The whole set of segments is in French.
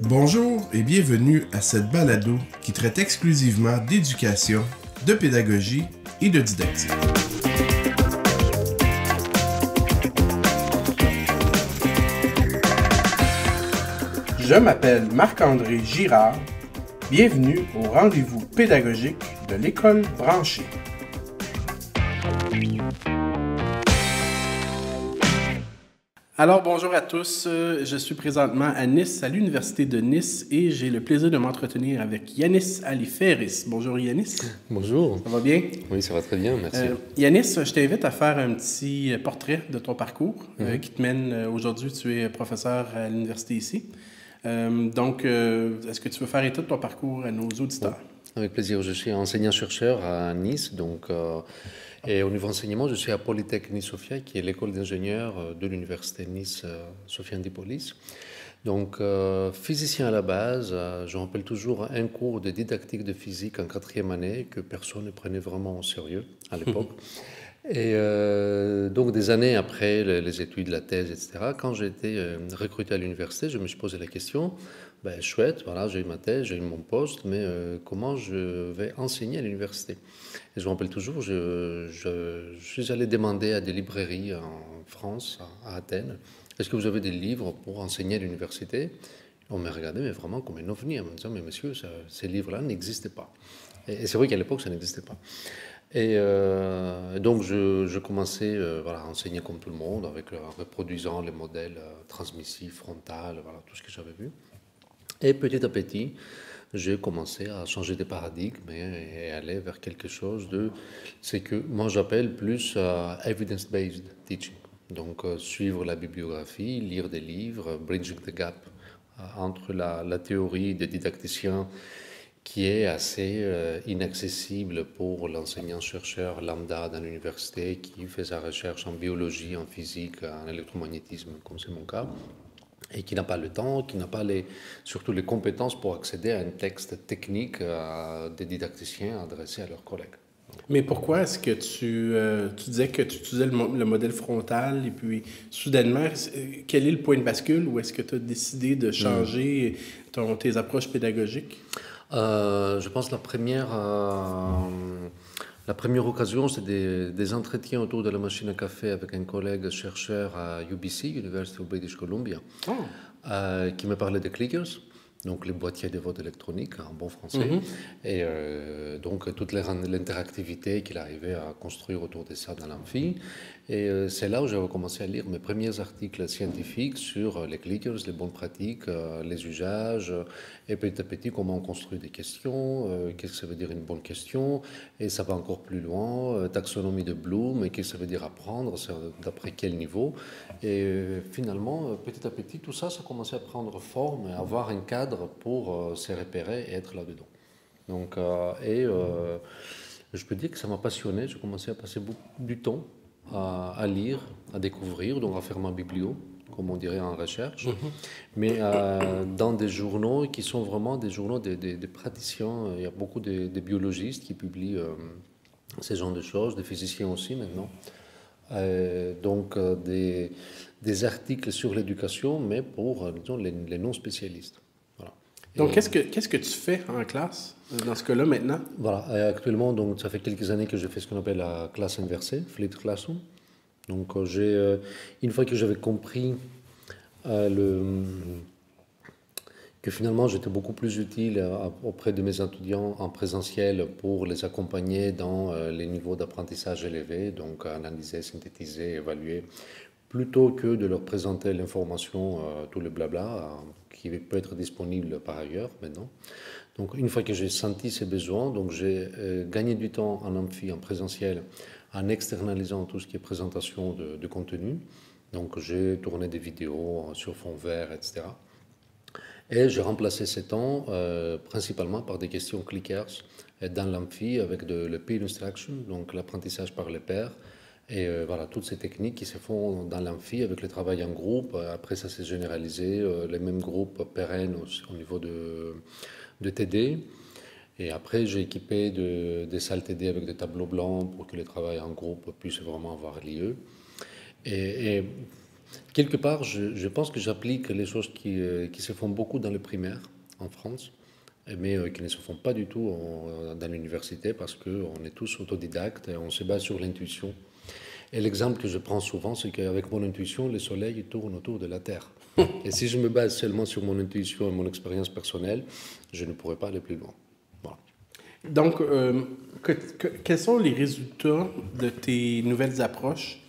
Bonjour et bienvenue à cette balado qui traite exclusivement d'éducation, de pédagogie et de didactique. Je m'appelle Marc-André Girard. Bienvenue au rendez-vous pédagogique de l'école branchée. Alors bonjour à tous, Euh, je suis présentement à Nice, à l'Université de Nice, et j'ai le plaisir de m'entretenir avec Yanis Aliferis. Bonjour Yanis, Bonjour. ça va bien? Oui, ça va très bien, merci. Euh, Yanis, je t'invite à faire un petit portrait de ton parcours euh, qui te mène aujourd'hui. Tu es professeur à l'université ici. Euh, donc, est-ce que tu veux faire état de ton parcours à nos auditeurs? Avec plaisir. Je suis enseignant-chercheur à Nice, donc, et au niveau enseignement, je suis à Polytech Nice-Sophia, qui est l'école d'ingénieurs euh, de l'université Nice, euh, Sophia Antipolis. Donc, euh, physicien à la base, euh, je rappelle toujours un cours de didactique de physique en quatrième année que personne ne prenait vraiment au sérieux à l'époque. Et euh, donc, des années après les, les études, la thèse, etc., quand j'ai été recruté à l'université, je me suis posé la question ben, chouette, voilà, j'ai eu ma thèse, j'ai eu mon poste, mais euh, comment je vais enseigner à l'université? Et je me rappelle toujours, je, suis allé demander à des librairies en France, à, Athènes, est-ce que vous avez des livres pour enseigner à l'université? On m'a regardé, mais vraiment comme un ovni, en me disant, mais monsieur, ces livres-là n'existaient pas. Et, c'est vrai qu'à l'époque, ça n'existait pas. Et euh, donc, je, commençais euh, voilà, à enseigner comme tout le monde, avec, en reproduisant les modèles transmissifs, frontales, voilà, tout ce que j'avais vu. Et petit à petit, j'ai commencé à changer de paradigme et, aller vers quelque chose de, c'est que moi j'appelle plus euh, evidence-based teaching. Donc euh, suivre la bibliographie, lire des livres, bridging the gap euh, entre la, la théorie des didacticiens qui est assez inaccessible pour l'enseignant-chercheur lambda dans l'université qui fait sa recherche en biologie, en physique, en électromagnétisme, comme c'est mon cas et qui n'a pas le temps, qui n'a pas les, surtout les compétences pour accéder à un texte technique euh, des didacticiens adressés à leurs collègues. Mais pourquoi est-ce que tu, euh, tu disais que tu utilisais le, mo- le modèle frontal et puis soudainement, euh, quel est le point de bascule ou est-ce que tu as décidé de changer ton, tes approches pédagogiques? Euh, je pense que la première, euh, la première occasion, c'est des, des entretiens autour de la machine à café avec un collègue chercheur à UBC, University of British Columbia, Oh. euh, qui me parlait de clickers, donc les boîtiers de vote électroniques en bon français, et euh, donc toute l'interactivité qu'il arrivait à construire autour de ça dans l'amphi. Et euh, c'est là où j'ai commencé à lire mes premiers articles scientifiques sur euh, les clickers, les bonnes pratiques, euh, les usages, et petit à petit comment on construit des questions, qu'est-ce que ça veut dire une bonne question, et ça va encore plus loin, taxonomie de Bloom, et qu'est-ce que ça veut dire apprendre, d'après quel niveau. Et finalement, petit à petit, tout ça, ça a commencé à prendre forme et avoir un cadre pour euh, se repérer et être là-dedans. Donc, euh, et euh, je peux dire que ça m'a passionné. J'ai commencé à passer beaucoup du temps à, à lire, à découvrir, donc à faire ma biblio, comme on dirait en recherche, mais euh, dans des journaux qui sont vraiment des journaux des, des- des praticiens. Il y a beaucoup de, biologistes qui publient euh, ce genre de choses, des physiciens aussi maintenant. Euh, donc des, des articles sur l'éducation, mais pour disons, les, les non-spécialistes. Donc, qu'est-ce que, qu'est-ce que tu fais en classe euh, dans ce cas-là maintenant? Voilà, et actuellement, donc, ça fait quelques années que je fais ce qu'on appelle la classe inversée, flipped classroom. Donc, euh, j'ai, euh, une fois que j'avais compris euh, le, que finalement j'étais beaucoup plus utile euh, auprès de mes étudiants en présentiel pour les accompagner dans euh, les niveaux d'apprentissage élevés, donc analyser, synthétiser, évaluer, plutôt que de leur présenter l'information, euh, tout le blabla, euh, qui peut être disponible par ailleurs maintenant. Donc une fois que j'ai senti ces besoins, donc j'ai euh, gagné du temps en amphi, en présentiel, en externalisant tout ce qui est présentation de, contenu. Donc j'ai tourné des vidéos sur fond vert, etc. Et j'ai remplacé ces temps euh, principalement par des questions clickers dans l'amphi avec de, le peer instruction, donc l'apprentissage par les pairs. Et euh, voilà, toutes ces techniques qui se font dans l'amphi avec le travail en groupe. Après, ça s'est généralisé, euh, les mêmes groupes pérennes au, au niveau de, de TD. Et après, j'ai équipé de, des salles TD avec des tableaux blancs pour que le travail en groupe puisse vraiment avoir lieu. Et, quelque part, je, pense que j'applique les choses qui, qui, se font beaucoup dans le primaire en France, mais qui ne se font pas du tout dans l'université parce qu'on est tous autodidactes et on se base sur l'intuition. Et l'exemple que je prends souvent, c'est qu'avec mon intuition, le soleil tourne autour de la Terre. Et si je me base seulement sur mon intuition et mon expérience personnelle, je ne pourrais pas aller plus loin. Donc, euh, quels sont les résultats de tes nouvelles approches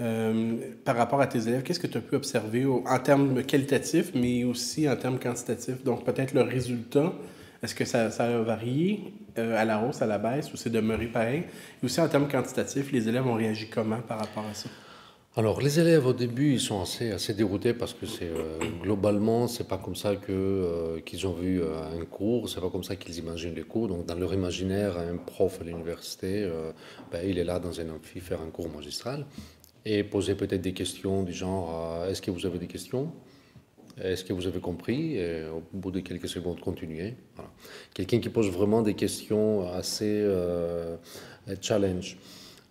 euh, par rapport à tes élèves? Qu'est-ce que tu as pu observer en termes qualitatifs, mais aussi en termes quantitatifs? Donc, peut-être le résultat, est-ce que ça, ça, a varié euh, à la hausse, à la baisse, ou c'est demeuré pareil? Et aussi en termes quantitatifs, les élèves ont réagi comment par rapport à ça? Alors, les élèves au début, ils sont assez, assez déroutés parce que c'est euh, globalement, c'est pas comme ça que euh, qu'ils ont vu euh, un cours, c'est pas comme ça qu'ils imaginent les cours. Donc, dans leur imaginaire, un prof à l'université, ben, il est là dans un amphi faire un cours magistral et poser peut-être des questions du genre est-ce que vous avez des questions? Est-ce que vous avez compris? Et au bout de quelques secondes, continuer. Voilà. Quelqu'un qui pose vraiment des questions assez challenge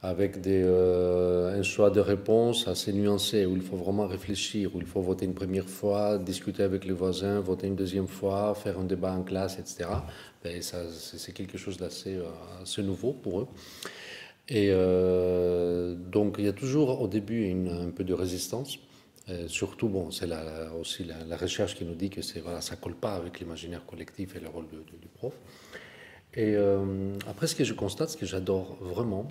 avec euh, un choix de réponse assez nuancé, où il faut vraiment réfléchir, où il faut voter une première fois, discuter avec les voisins, voter une deuxième fois, faire un débat en classe, etc. Ben, c'est quelque chose d'assez euh, assez nouveau pour eux. Et euh, donc il y a toujours au début un peu de résistance. Surtout, bon, c'est aussi la, recherche qui nous dit que voilà, ça ne colle pas avec l'imaginaire collectif et le rôle du prof. Et après, ce que je constate, ce que j'adore vraiment,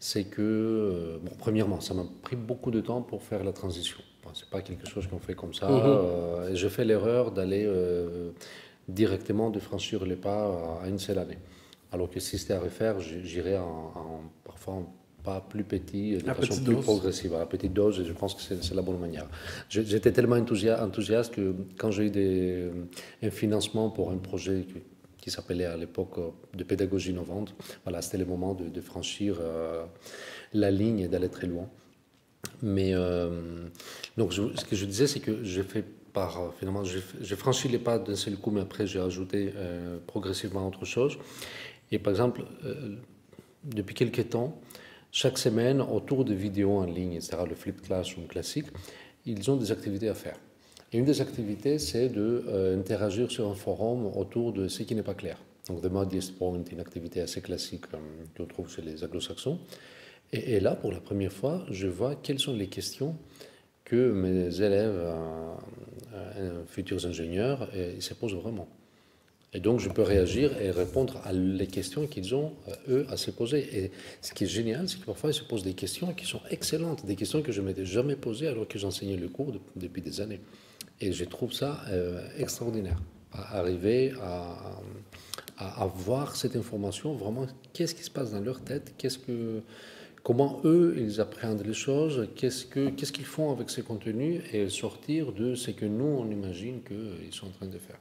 c'est que, euh, bon, premièrement, ça m'a pris beaucoup de temps pour faire la transition. Ce c'est pas quelque chose qu'on fait comme ça. Mhm. Euh, et je fais l'erreur d'aller euh, directement, de franchir les pas à une seule année. Alors que si c'était à refaire, j'irais en, parfois pas plus petit, de façon plus progressive, à petite dose, et je pense que c'est la bonne manière. J'étais tellement enthousiaste que quand j'ai eu des, un financement pour un projet qui s'appelait à l'époque euh, de pédagogie innovante. Voilà, c'était le moment de, franchir euh, la ligne et d'aller très loin. Mais euh, donc, ce que je disais, c'est que j'ai fait par finalement, j'ai franchi les pas d'un seul coup, mais après j'ai ajouté progressivement autre chose. Et par exemple, depuis quelques temps, chaque semaine, autour de vidéos en ligne, etc., le flip classroom classique, ils ont des activités à faire. Et une des activités, c'est d'interagir euh, sur un forum autour de ce qui n'est pas clair. Donc, The Muddiest Point, une activité assez classique euh, qu'on trouve chez les anglo-saxons. Et, là, pour la première fois, je vois quelles sont les questions que mes élèves, euh, futurs ingénieurs, se posent vraiment. Et donc, je peux réagir et répondre à les questions qu'ils ont, eux, à se poser. Et ce qui est génial, c'est que parfois, ils se posent des questions qui sont excellentes, des questions que je ne m'étais jamais posées alors que j'enseignais le cours depuis des années. Et je trouve ça euh, extraordinaire, arriver à, à, voir cette information, vraiment, qu'est-ce qui se passe dans leur tête, qu'est-ce que, comment eux, ils appréhendent les choses, qu'est-ce qu'ils qu'est-ce qu'ils font avec ces contenus et sortir de ce que nous, on imagine qu'ils sont en train de faire.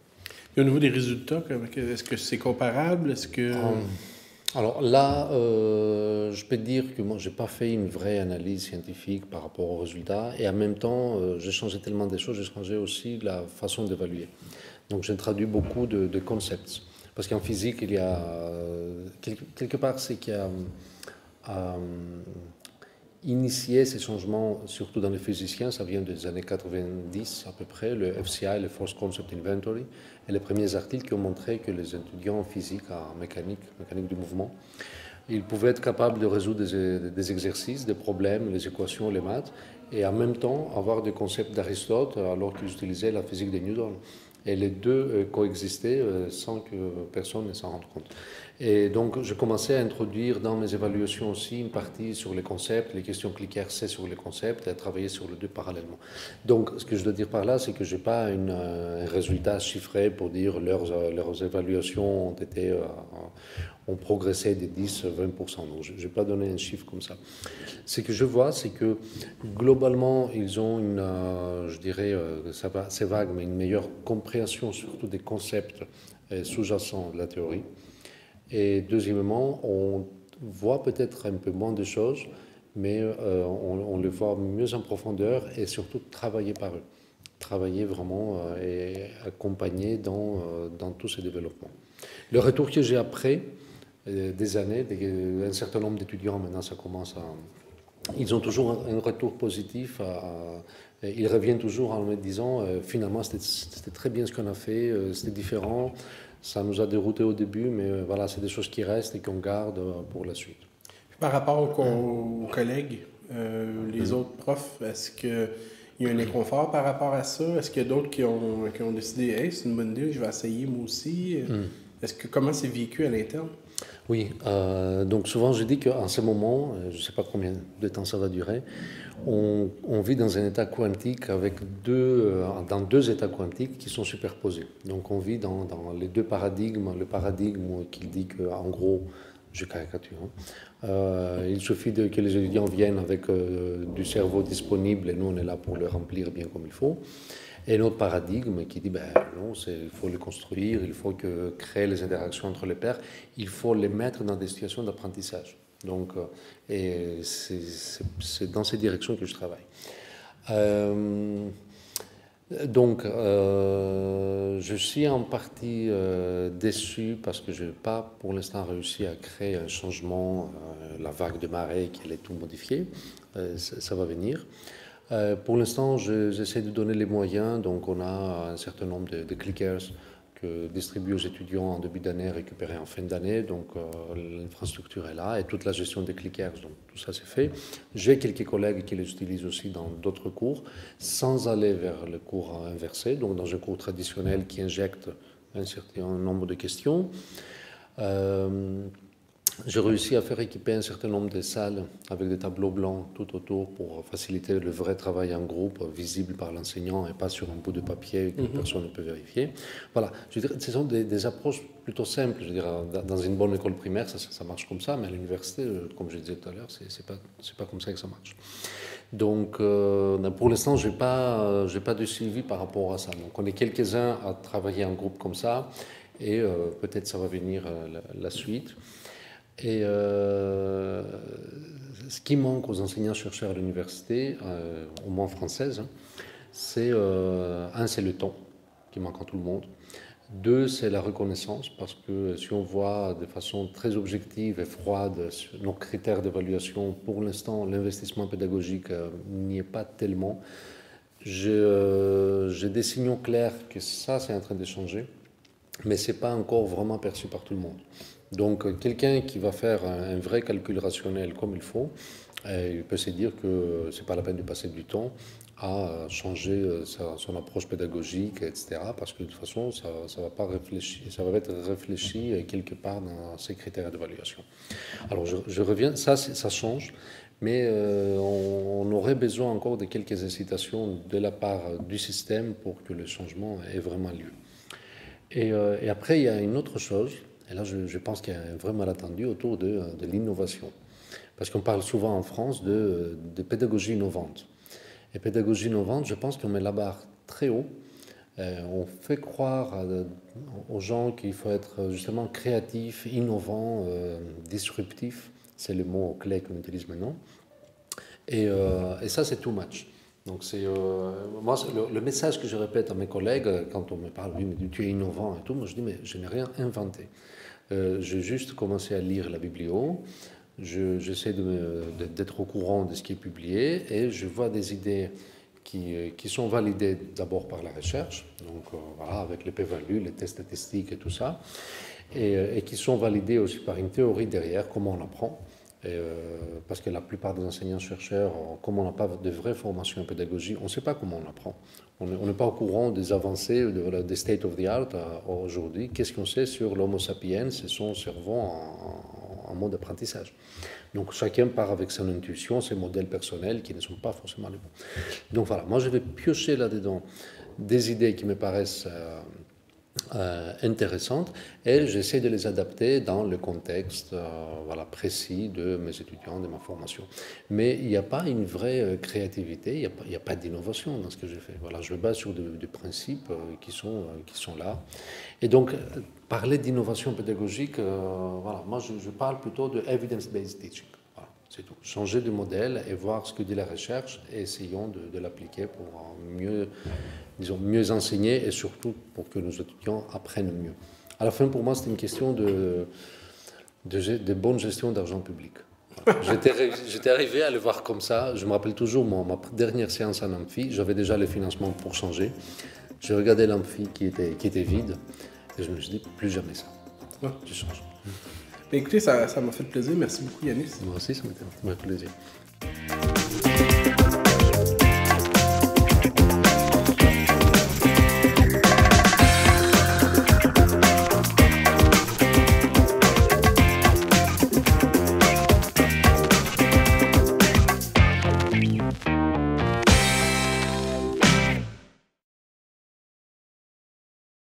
Et au niveau des résultats, est-ce que c'est comparable? Est-ce que... Hum. Alors là, euh, je peux dire que moi, je n'ai pas fait une vraie analyse scientifique par rapport aux résultats. Et en même temps, euh, j'ai changé tellement de choses, j'ai changé aussi la façon d'évaluer. Donc j'ai traduit beaucoup de, concepts. Parce qu'en physique, il y a... Euh, quelque, part, c'est qu'il y a initié ces changements, surtout dans les physiciens, ça vient des années 90 à peu près, le FCI, le Force Concept Inventory, et les premiers articles qui ont montré que les étudiants en physique, en mécanique, mécanique du mouvement, ils pouvaient être capables de résoudre des, des exercices, des problèmes, les équations, les maths, et en même temps avoir des concepts d'Aristote alors qu'ils utilisaient la physique de Newton. Et les deux euh, coexistaient euh, sans que personne ne s'en rende compte. Et donc, je commençais à introduire dans mes évaluations aussi une partie sur les concepts, les questions cliquaires, c'est sur les concepts, et à travailler sur les deux parallèlement. Donc, ce que je dois dire par là, c'est que je n'ai pas euh, un résultat chiffré pour dire leurs, euh, leurs évaluations ont été, euh, ont progressé de 10, 20%. Donc, je n'ai pas donné un chiffre comme ça. Ce que je vois, c'est que globalement, ils ont une, je dirais, c'est vague, mais une meilleure compréhension surtout des concepts sous-jacents de la théorie. Et deuxièmement, on voit peut-être un peu moins de choses, mais euh, on, le voit mieux en profondeur et surtout travailler par eux. Travailler vraiment euh, et accompagner dans, euh, dans tous ces développements. Le retour que j'ai après des années, un certain nombre d'étudiants, maintenant ça commence ils ont toujours un, retour positif. ils reviennent toujours en me disant finalement c'était très bien ce qu'on a fait, c'était différent, ça nous a dérouté au début, mais voilà, c'est des choses qui restent et qu'on garde pour la suite. Par rapport aux, collègues, les mm. autres profs, est-ce que il y a un inconfort par rapport à ça? Est-ce qu'il y a d'autres qui ont, qui ont décidé, hey, c'est une bonne idée, je vais essayer moi aussi? Hmm. Est-ce que comment c'est vécu à l'interne? Oui, euh, donc souvent je dis qu'en ce moment, euh, je ne sais pas combien de temps ça va durer, on, vit dans un état quantique avec deux, euh, dans deux états quantiques qui sont superposés. Donc on vit dans, les deux paradigmes, le paradigme qui dit qu'en gros, je caricature, hein, il suffit de, que les étudiants viennent avec du cerveau disponible et nous on est là pour le remplir bien comme il faut. Et notre paradigme qui dit ben non, il faut le construire, il faut que, créer les interactions entre les pairs, il faut les mettre dans des situations d'apprentissage. Donc, euh, et c'est dans ces directions que je travaille. Donc, euh, je suis en partie euh, déçu parce que je n'ai pas pour l'instant réussi à créer un changement, euh, la vague de marée qui allait tout modifier. Ça, va venir. Pour l'instant, j'essaie de donner les moyens. Donc, on a un certain nombre de, clickers que distribue aux étudiants en début d'année, récupéré en fin d'année. Donc euh, l'infrastructure est là et toute la gestion des clickers, donc tout ça c'est fait. J'ai quelques collègues qui les utilisent aussi dans d'autres cours, sans aller vers le cours inversé, donc dans un cours traditionnel qui injecte un certain nombre de questions. Euh, j'ai réussi à faire équiper un certain nombre de salles avec des tableaux blancs tout autour pour faciliter le vrai travail en groupe, visible par l'enseignant et pas sur un bout de papier que mhm. personne ne peut vérifier. Voilà, je ce sont des, approches plutôt simples. Je dire, dans une bonne école primaire, ça, ça marche comme ça, mais à l'université, euh, comme je disais tout à l'heure, c'est pas, pas comme ça que ça marche. Donc, euh, pour l'instant, je n'ai pas, pas de suivi par rapport à ça. Donc, on est quelques-uns à travailler en groupe comme ça, et euh, peut-être ça va venir la suite. Et euh, ce qui manque aux enseignants-chercheurs à l'université, euh, au moins française, hein, c'est euh, un, c'est le temps qui manque à tout le monde. Deux, c'est la reconnaissance, parce que si on voit de façon très objective et froide nos critères d'évaluation, pour l'instant, l'investissement pédagogique n'y est pas tellement. J'ai des signaux clairs que ça, c'est en train de changer, mais ce n'est pas encore vraiment perçu par tout le monde. Donc quelqu'un qui va faire un, vrai calcul rationnel comme il faut, eh, il peut se dire que ce n'est pas la peine de passer du temps à changer euh, son approche pédagogique, etc. Parce que de toute façon, ça, va pas réfléchir, ça va être réfléchi quelque part dans ces critères d'évaluation. Alors je, reviens, ça, ça change, mais euh, on, aurait besoin encore de quelques incitations de la part du système pour que le changement ait vraiment lieu. Et, euh, et après, il y a une autre chose et là, je, pense qu'il y a un vrai malentendu autour de, l'innovation. Parce qu'on parle souvent en France de, pédagogie innovante. Et pédagogie innovante, je pense qu'on met la barre très haut. Euh, on fait croire aux gens qu'il faut être justement créatif, innovant, euh, disruptif. C'est le mot clé qu'on utilise maintenant. Et, euh, ça, c'est too much. Donc c'est moi le, le, message que je répète à mes collègues quand on me parle oui mais tu es innovant et tout, moi je dis mais je n'ai rien inventé. Euh, j'ai juste commencé à lire la biblio. J'essaie d'être au courant de ce qui est publié et je vois des idées qui, euh, qui sont validées d'abord par la recherche, donc euh, voilà, avec les p-values, les tests statistiques et tout ça, et, et, qui sont validées aussi par une théorie derrière, comment on apprend. Euh, parce que la plupart des enseignants-chercheurs, comme on n'a pas de vraie formation en pédagogie, on ne sait pas comment on apprend. On n'est pas au courant des avancées, de, des state of the art euh, aujourd'hui. Qu'est-ce qu'on sait sur l'homo sapiens et son cerveau en, mode apprentissage? Donc chacun part avec son intuition, ses modèles personnels qui ne sont pas forcément les bons. Donc voilà, moi je vais piocher là-dedans des idées qui me paraissent... Euh, euh, intéressantes et j'essaie de les adapter dans le contexte euh, voilà, précis de mes étudiants, de ma formation. Mais il n'y a pas une vraie euh, créativité, il n'y a, pas, d'innovation dans ce que je fais. Voilà, je me base sur des, principes qui, sont, qui sont là. Et donc, parler d'innovation pédagogique, voilà, moi je, je, parle plutôt de evidence-based teaching. C'est tout. Changer de modèle et voir ce que dit la recherche et essayons de, l'appliquer pour mieux, disons, mieux enseigner et surtout pour que nos étudiants apprennent mieux. À la fin, pour moi, c'était une question de, bonne gestion d'argent public. J'étais arrivé à le voir comme ça. Je me rappelle toujours, moi, ma dernière séance en amphi, j'avais déjà le financement pour changer. Je regardais l'amphi qui était, qui était vide et je me suis dit, plus jamais ça. Je change écoutez, ça m'a fait plaisir. Merci beaucoup, Yanis. Moi aussi, ça m'a fait plaisir.